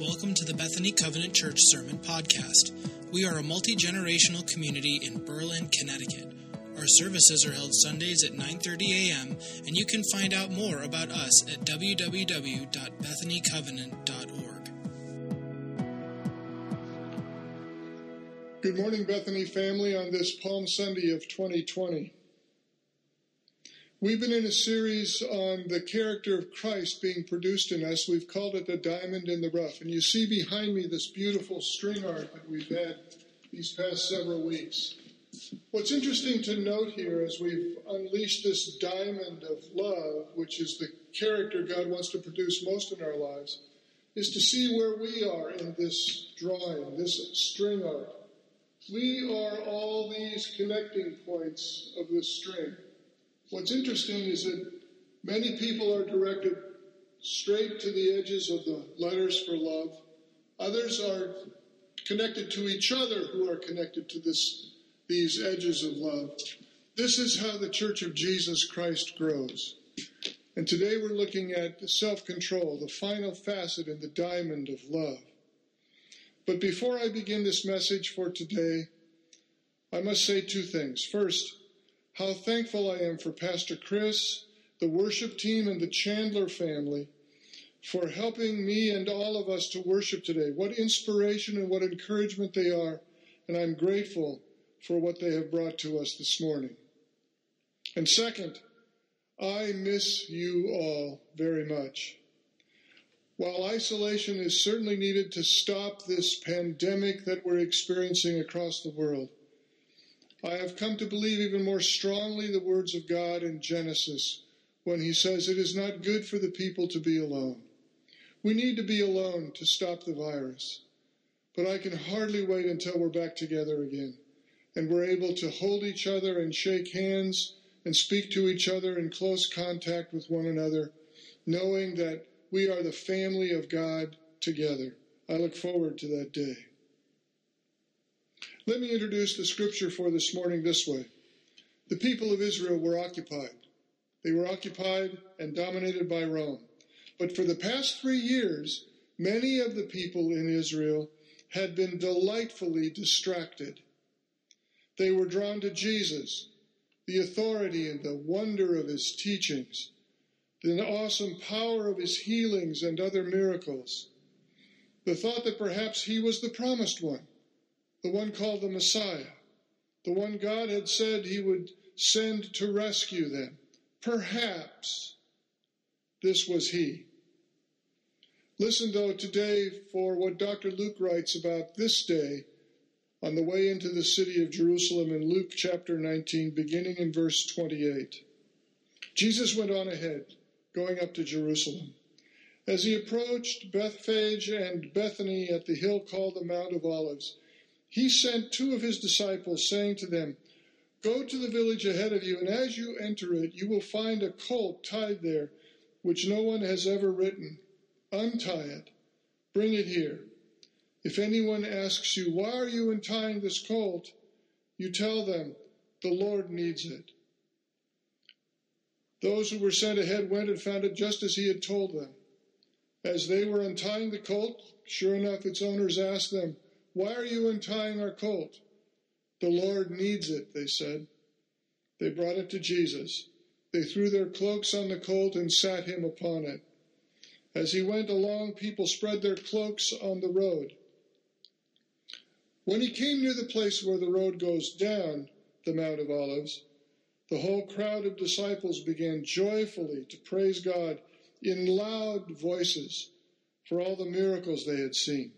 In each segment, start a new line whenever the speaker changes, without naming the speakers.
Welcome to the Bethany Covenant Church Sermon Podcast. We are a multi generational community in Berlin, Connecticut. Our services are held Sundays at 9:30 a.m., and you can find out more about us at www.bethanycovenant.org.
Good morning, Bethany family, on this Palm Sunday of 2020. We've been in a series on the character of Christ being produced in us. We've called it the diamond in the rough. And you see behind me this beautiful string art that we've had these past several weeks. What's interesting to note here as we've unleashed this diamond of love, which is the character God wants to produce most in our lives, is to see where we are in this drawing, this string art. We are all these connecting points of this string. What's interesting is that many people are directed straight to the edges of the letters for love. Others are connected to each other who are connected to this, these edges of love. This is how the Church of Jesus Christ grows. And today we're looking at self control, the final facet in the diamond of love. But before I begin this message for today, I must say two things. First, how thankful I am for Pastor Chris, the worship team, and the Chandler family for helping me and all of us to worship today. What inspiration and what encouragement they are, and I'm grateful for what they have brought to us this morning. And second, I miss you all very much. While isolation is certainly needed to stop this pandemic that we're experiencing across the world, I have come to believe even more strongly the words of God in Genesis when he says, It is not good for the people to be alone. We need to be alone to stop the virus. But I can hardly wait until we're back together again and we're able to hold each other and shake hands and speak to each other in close contact with one another, knowing that we are the family of God together. I look forward to that day. Let me introduce the scripture for this morning this way. The people of Israel were occupied. They were occupied and dominated by Rome. But for the past three years, many of the people in Israel had been delightfully distracted. They were drawn to Jesus, the authority and the wonder of his teachings, the awesome power of his healings and other miracles, the thought that perhaps he was the promised one the one called the Messiah, the one God had said he would send to rescue them. Perhaps this was he. Listen, though, today for what Dr. Luke writes about this day on the way into the city of Jerusalem in Luke chapter 19, beginning in verse 28. Jesus went on ahead, going up to Jerusalem. As he approached Bethphage and Bethany at the hill called the Mount of Olives, he sent two of his disciples, saying to them, Go to the village ahead of you, and as you enter it, you will find a colt tied there, which no one has ever ridden. Untie it. Bring it here. If anyone asks you, Why are you untying this colt? you tell them, The Lord needs it. Those who were sent ahead went and found it just as he had told them. As they were untying the colt, sure enough, its owners asked them, why are you untying our colt? The Lord needs it, they said. They brought it to Jesus. They threw their cloaks on the colt and sat him upon it. As he went along, people spread their cloaks on the road. When he came near the place where the road goes down the Mount of Olives, the whole crowd of disciples began joyfully to praise God in loud voices for all the miracles they had seen.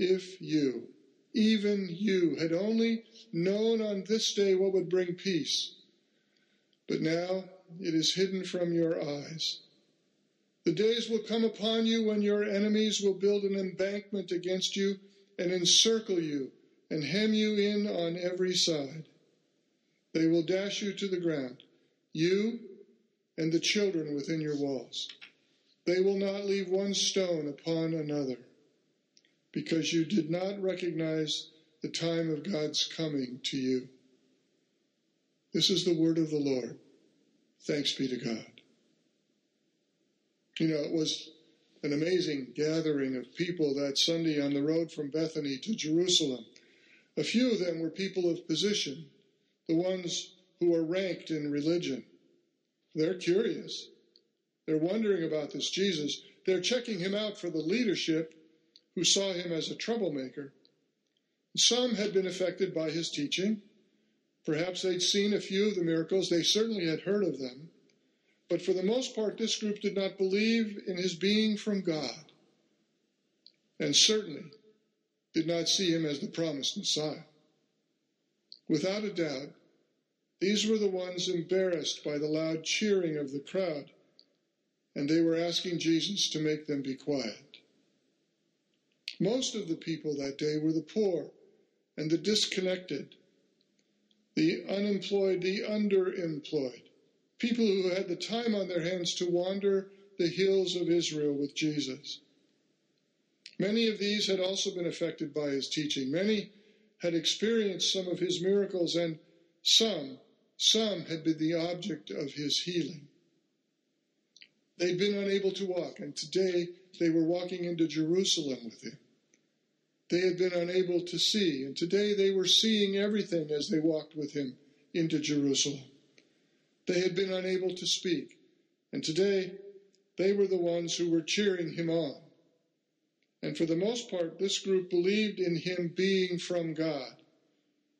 if you, even you, had only known on this day what would bring peace. But now it is hidden from your eyes. The days will come upon you when your enemies will build an embankment against you and encircle you and hem you in on every side. They will dash you to the ground, you and the children within your walls. They will not leave one stone upon another, because you did not recognize the time of God's coming to you. This is the word of the Lord. Thanks be to God. You know, it was an amazing gathering of people that Sunday on the road from Bethany to Jerusalem. A few of them were people of position, the ones who are ranked in religion. They're curious. They're wondering about this Jesus. They're checking him out for the leadership who saw him as a troublemaker. Some had been affected by his teaching. Perhaps they'd seen a few of the miracles. They certainly had heard of them. But for the most part, this group did not believe in his being from God, and certainly did not see him as the promised Messiah. Without a doubt, these were the ones embarrassed by the loud cheering of the crowd, and they were asking Jesus to make them be quiet. Most of the people that day were the poor and the disconnected, the unemployed, the underemployed people who had the time on their hands to wander the hills of Israel with Jesus. Many of these had also been affected by his teaching. Many had experienced some of his miracles, and some, some had been the object of his healing. They'd been unable to walk, and today they were walking into Jerusalem with him. They had been unable to see, and today they were seeing everything as they walked with him into Jerusalem. They had been unable to speak, and today they were the ones who were cheering him on. And for the most part, this group believed in him being from God,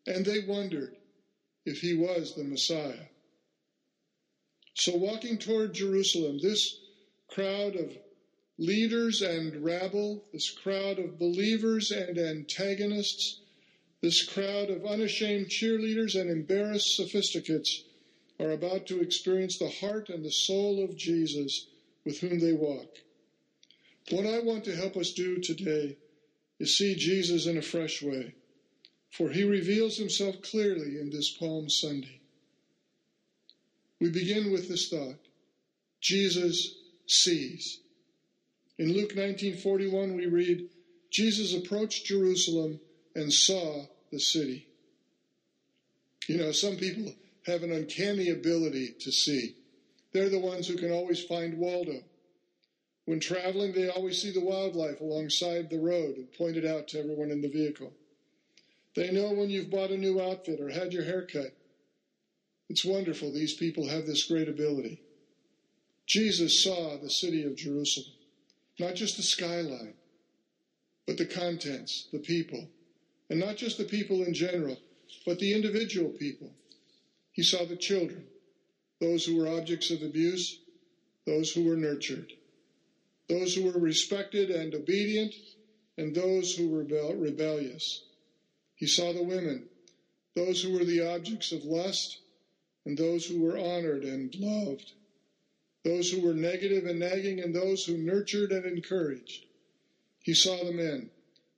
and they wondered if he was the Messiah. So, walking toward Jerusalem, this crowd of leaders and rabble, this crowd of believers and antagonists, this crowd of unashamed cheerleaders and embarrassed sophisticates are about to experience the heart and the soul of Jesus with whom they walk. What I want to help us do today is see Jesus in a fresh way, for he reveals himself clearly in this Palm Sunday. We begin with this thought Jesus sees. In Luke 19:41 we read, Jesus approached Jerusalem and saw the city. You know, some people have an uncanny ability to see. They're the ones who can always find Waldo. When traveling, they always see the wildlife alongside the road and point it out to everyone in the vehicle. They know when you've bought a new outfit or had your hair cut. It's wonderful these people have this great ability. Jesus saw the city of Jerusalem, not just the skyline, but the contents, the people, and not just the people in general, but the individual people. He saw the children, those who were objects of abuse, those who were nurtured, those who were respected and obedient, and those who were rebellious. He saw the women, those who were the objects of lust, and those who were honored and loved, those who were negative and nagging, and those who nurtured and encouraged. He saw the men,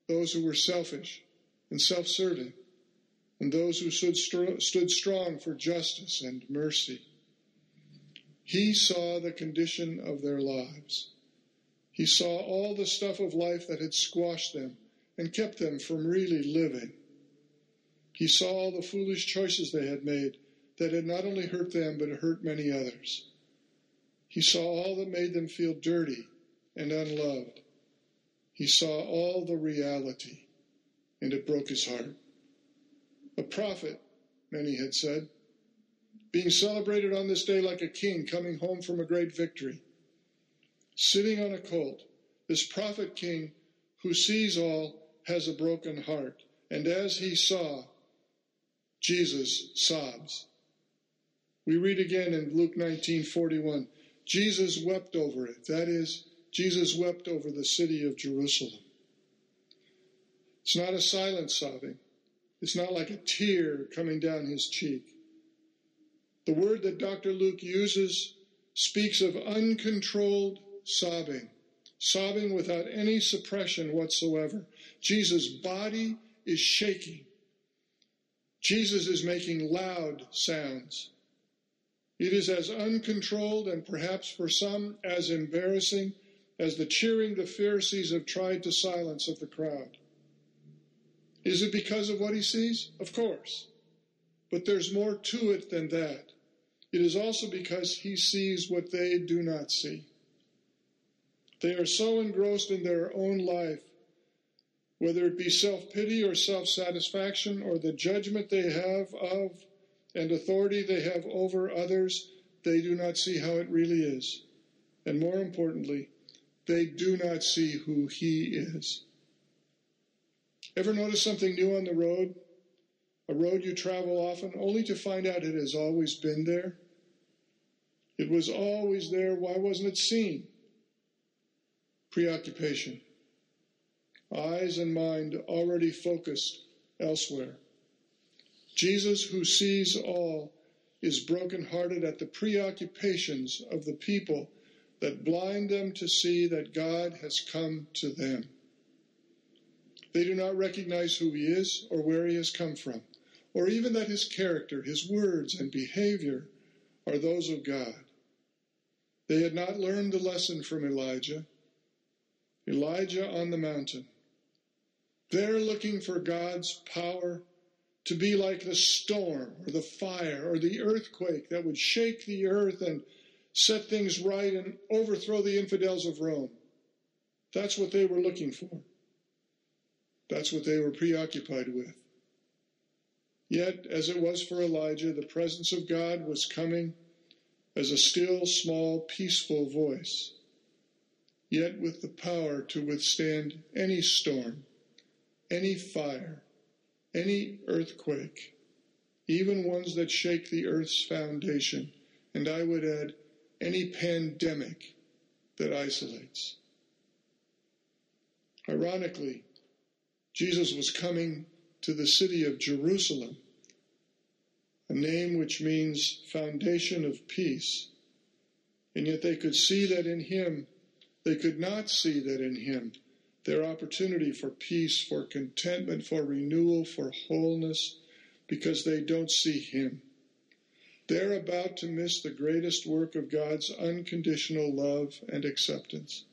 those who were selfish and self serving, and those who stood, stood strong for justice and mercy. He saw the condition of their lives. He saw all the stuff of life that had squashed them and kept them from really living. He saw all the foolish choices they had made that had not only hurt them, but hurt many others. He saw all that made them feel dirty and unloved. He saw all the reality, and it broke his heart a prophet, many had said, being celebrated on this day like a king coming home from a great victory. Sitting on a colt, this prophet king who sees all has a broken heart. And as he saw, Jesus sobs. We read again in Luke 19:41, Jesus wept over it. That is, Jesus wept over the city of Jerusalem. It's not a silent sobbing. It's not like a tear coming down his cheek. The word that Dr. Luke uses speaks of uncontrolled sobbing, sobbing without any suppression whatsoever. Jesus' body is shaking. Jesus is making loud sounds. It is as uncontrolled and perhaps for some as embarrassing as the cheering the Pharisees have tried to silence of the crowd. Is it because of what he sees? Of course. But there's more to it than that. It is also because he sees what they do not see. They are so engrossed in their own life, whether it be self pity or self satisfaction or the judgment they have of and authority they have over others, they do not see how it really is. And more importantly, they do not see who He is. Ever notice something new on the road? A road you travel often, only to find out it has always been there? It was always there. Why wasn't it seen? Preoccupation. Eyes and mind already focused elsewhere. Jesus, who sees all, is brokenhearted at the preoccupations of the people that blind them to see that God has come to them. They do not recognize who he is or where he has come from, or even that his character, his words, and behavior are those of God. They had not learned the lesson from Elijah. Elijah on the mountain. They're looking for God's power to be like the storm or the fire or the earthquake that would shake the earth and set things right and overthrow the infidels of Rome. That's what they were looking for. That's what they were preoccupied with. Yet, as it was for Elijah, the presence of God was coming as a still, small, peaceful voice, yet with the power to withstand any storm, any fire, any earthquake, even ones that shake the earth's foundation, and I would add, any pandemic that isolates. Ironically, Jesus was coming to the city of Jerusalem, a name which means foundation of peace, and yet they could see that in him, they could not see that in him their opportunity for peace, for contentment, for renewal, for wholeness, because they don't see Him. They're about to miss the greatest work of God's unconditional love and acceptance.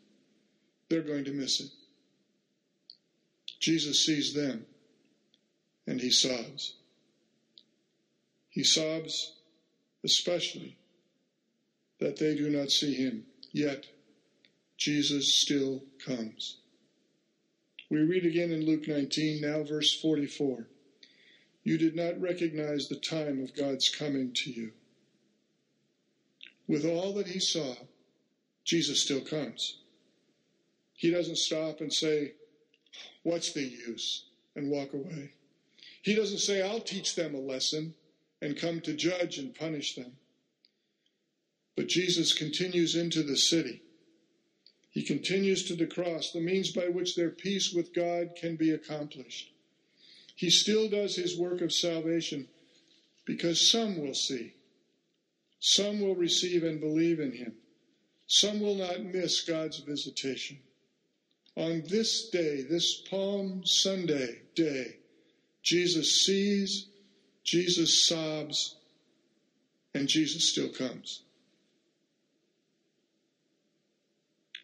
They're going to miss it. Jesus sees them and he sobs. He sobs especially that they do not see him, yet Jesus still comes. We read again in Luke 19, now verse 44. You did not recognize the time of God's coming to you. With all that he saw, Jesus still comes. He doesn't stop and say, What's the use? and walk away. He doesn't say, I'll teach them a lesson and come to judge and punish them. But Jesus continues into the city he continues to the cross, the means by which their peace with God can be accomplished. He still does his work of salvation because some will see, some will receive and believe in him, some will not miss God's visitation. On this day, this Palm Sunday day, Jesus sees, Jesus sobs, and Jesus still comes.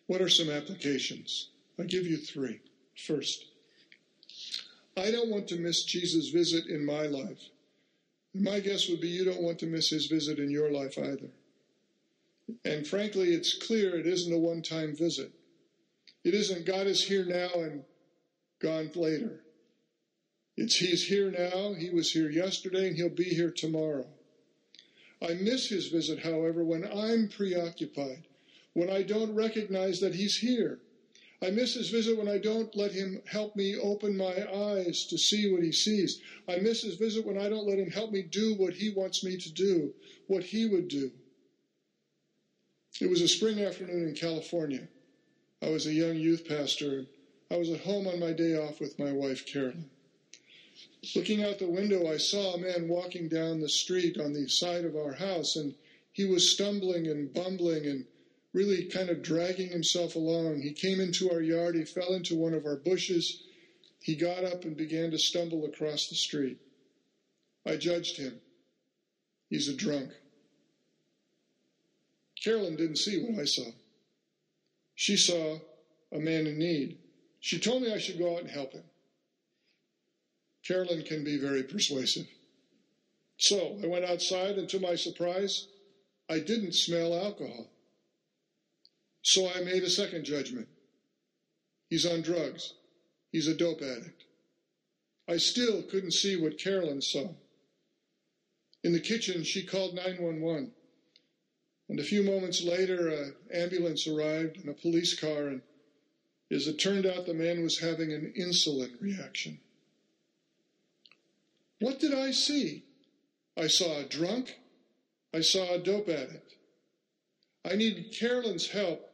What are some applications? I'll give you three. First, I don't want to miss Jesus' visit in my life. And my guess would be you don't want to miss his visit in your life either. And frankly, it's clear it isn't a one time visit. It isn't God is here now and gone later. It's He's here now, He was here yesterday, and He'll be here tomorrow. I miss His visit, however, when I'm preoccupied when I don't recognize that He's here. I miss His visit when I don't let Him help me open my eyes to see what He sees. I miss His visit when I don't let Him help me do what He wants me to do, what He would do. It was a spring afternoon in California. I was a young youth pastor. I was at home on my day off with my wife, Carolyn. Looking out the window, I saw a man walking down the street on the side of our house, and he was stumbling and bumbling and really kind of dragging himself along. He came into our yard, he fell into one of our bushes. He got up and began to stumble across the street. I judged him. He's a drunk. Carolyn didn't see what I saw. She saw a man in need. She told me I should go out and help him. Carolyn can be very persuasive. So I went outside, and to my surprise, I didn't smell alcohol. So I made a second judgment. He's on drugs. He's a dope addict. I still couldn't see what Carolyn saw. In the kitchen, she called 911. And a few moments later, an ambulance arrived and a police car. And as it turned out, the man was having an insulin reaction. What did I see? I saw a drunk. I saw a dope addict. I needed Carolyn's help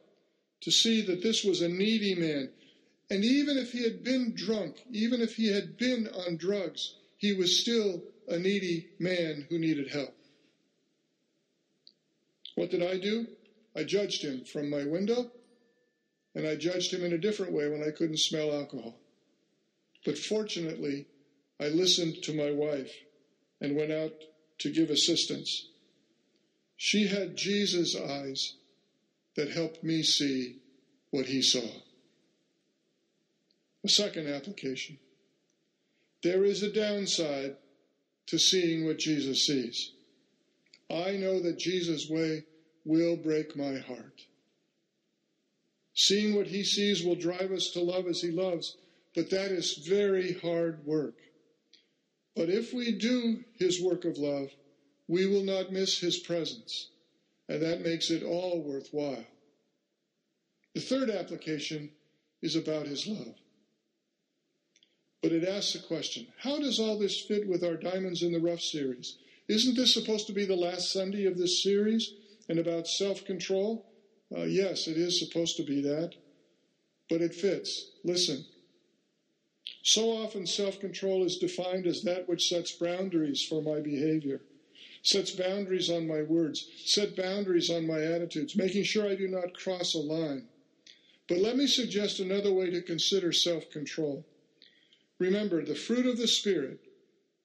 to see that this was a needy man. And even if he had been drunk, even if he had been on drugs, he was still a needy man who needed help. What did I do? I judged him from my window, and I judged him in a different way when I couldn't smell alcohol. But fortunately, I listened to my wife and went out to give assistance. She had Jesus' eyes that helped me see what he saw. A second application. There is a downside to seeing what Jesus sees. I know that Jesus' way will break my heart. Seeing what he sees will drive us to love as he loves, but that is very hard work. But if we do his work of love, we will not miss his presence, and that makes it all worthwhile. The third application is about his love. But it asks the question how does all this fit with our Diamonds in the Rough series? Isn't this supposed to be the last Sunday of this series and about self control? Uh, yes, it is supposed to be that, but it fits. Listen. So often, self control is defined as that which sets boundaries for my behavior, sets boundaries on my words, set boundaries on my attitudes, making sure I do not cross a line. But let me suggest another way to consider self control. Remember, the fruit of the Spirit,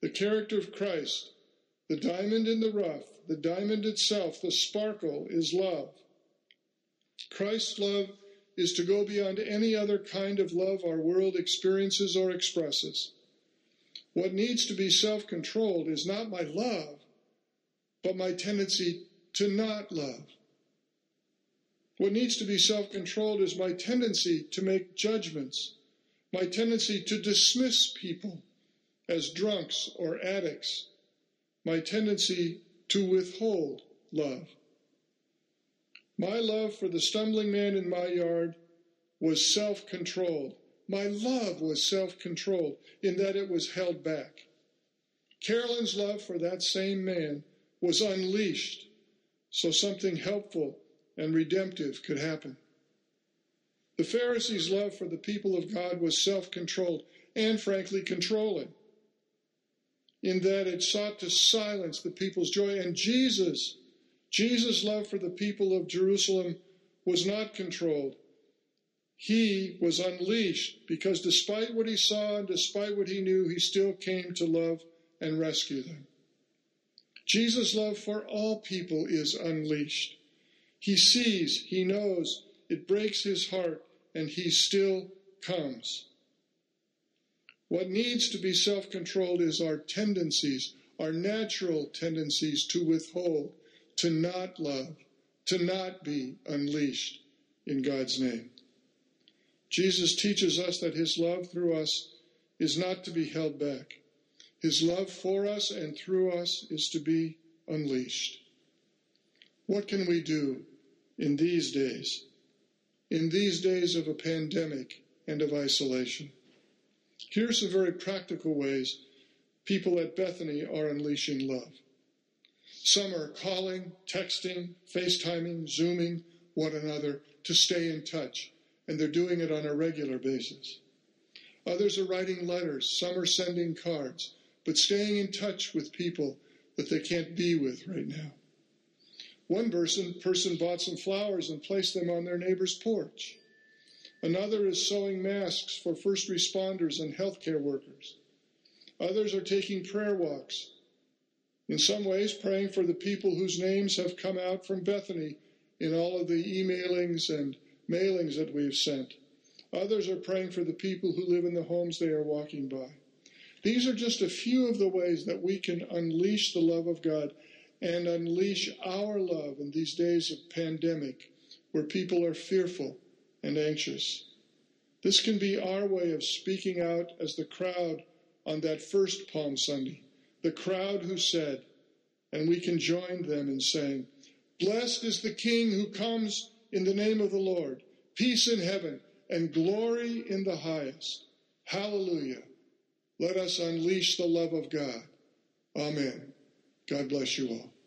the character of Christ, the diamond in the rough, the diamond itself, the sparkle, is love. Christ's love is to go beyond any other kind of love our world experiences or expresses. What needs to be self controlled is not my love, but my tendency to not love. What needs to be self controlled is my tendency to make judgments, my tendency to dismiss people as drunks or addicts, my tendency to withhold love. My love for the stumbling man in my yard was self controlled. My love was self controlled in that it was held back. Carolyn's love for that same man was unleashed so something helpful and redemptive could happen. The Pharisees' love for the people of God was self controlled and, frankly, controlling, in that it sought to silence the people's joy. And Jesus, Jesus' love for the people of Jerusalem was not controlled. He was unleashed because despite what he saw and despite what he knew, he still came to love and rescue them. Jesus' love for all people is unleashed. He sees, he knows, it breaks his heart, and he still comes. What needs to be self controlled is our tendencies, our natural tendencies to withhold, to not love, to not be unleashed in God's name. Jesus teaches us that his love through us is not to be held back. His love for us and through us is to be unleashed. What can we do in these days, in these days of a pandemic and of isolation? Here are some very practical ways people at Bethany are unleashing love. Some are calling, texting, FaceTiming, Zooming one another to stay in touch, and they're doing it on a regular basis. Others are writing letters, some are sending cards, but staying in touch with people that they can't be with right now. One person, person bought some flowers and placed them on their neighbor's porch. Another is sewing masks for first responders and healthcare workers. Others are taking prayer walks. In some ways, praying for the people whose names have come out from Bethany in all of the emailings and mailings that we've sent. Others are praying for the people who live in the homes they are walking by. These are just a few of the ways that we can unleash the love of God and unleash our love in these days of pandemic where people are fearful and anxious. This can be our way of speaking out as the crowd on that first Palm Sunday, the crowd who said, and we can join them in saying, Blessed is the King who comes in the name of the Lord, peace in heaven and glory in the highest. Hallelujah. Let us unleash the love of God. Amen. God bless you all.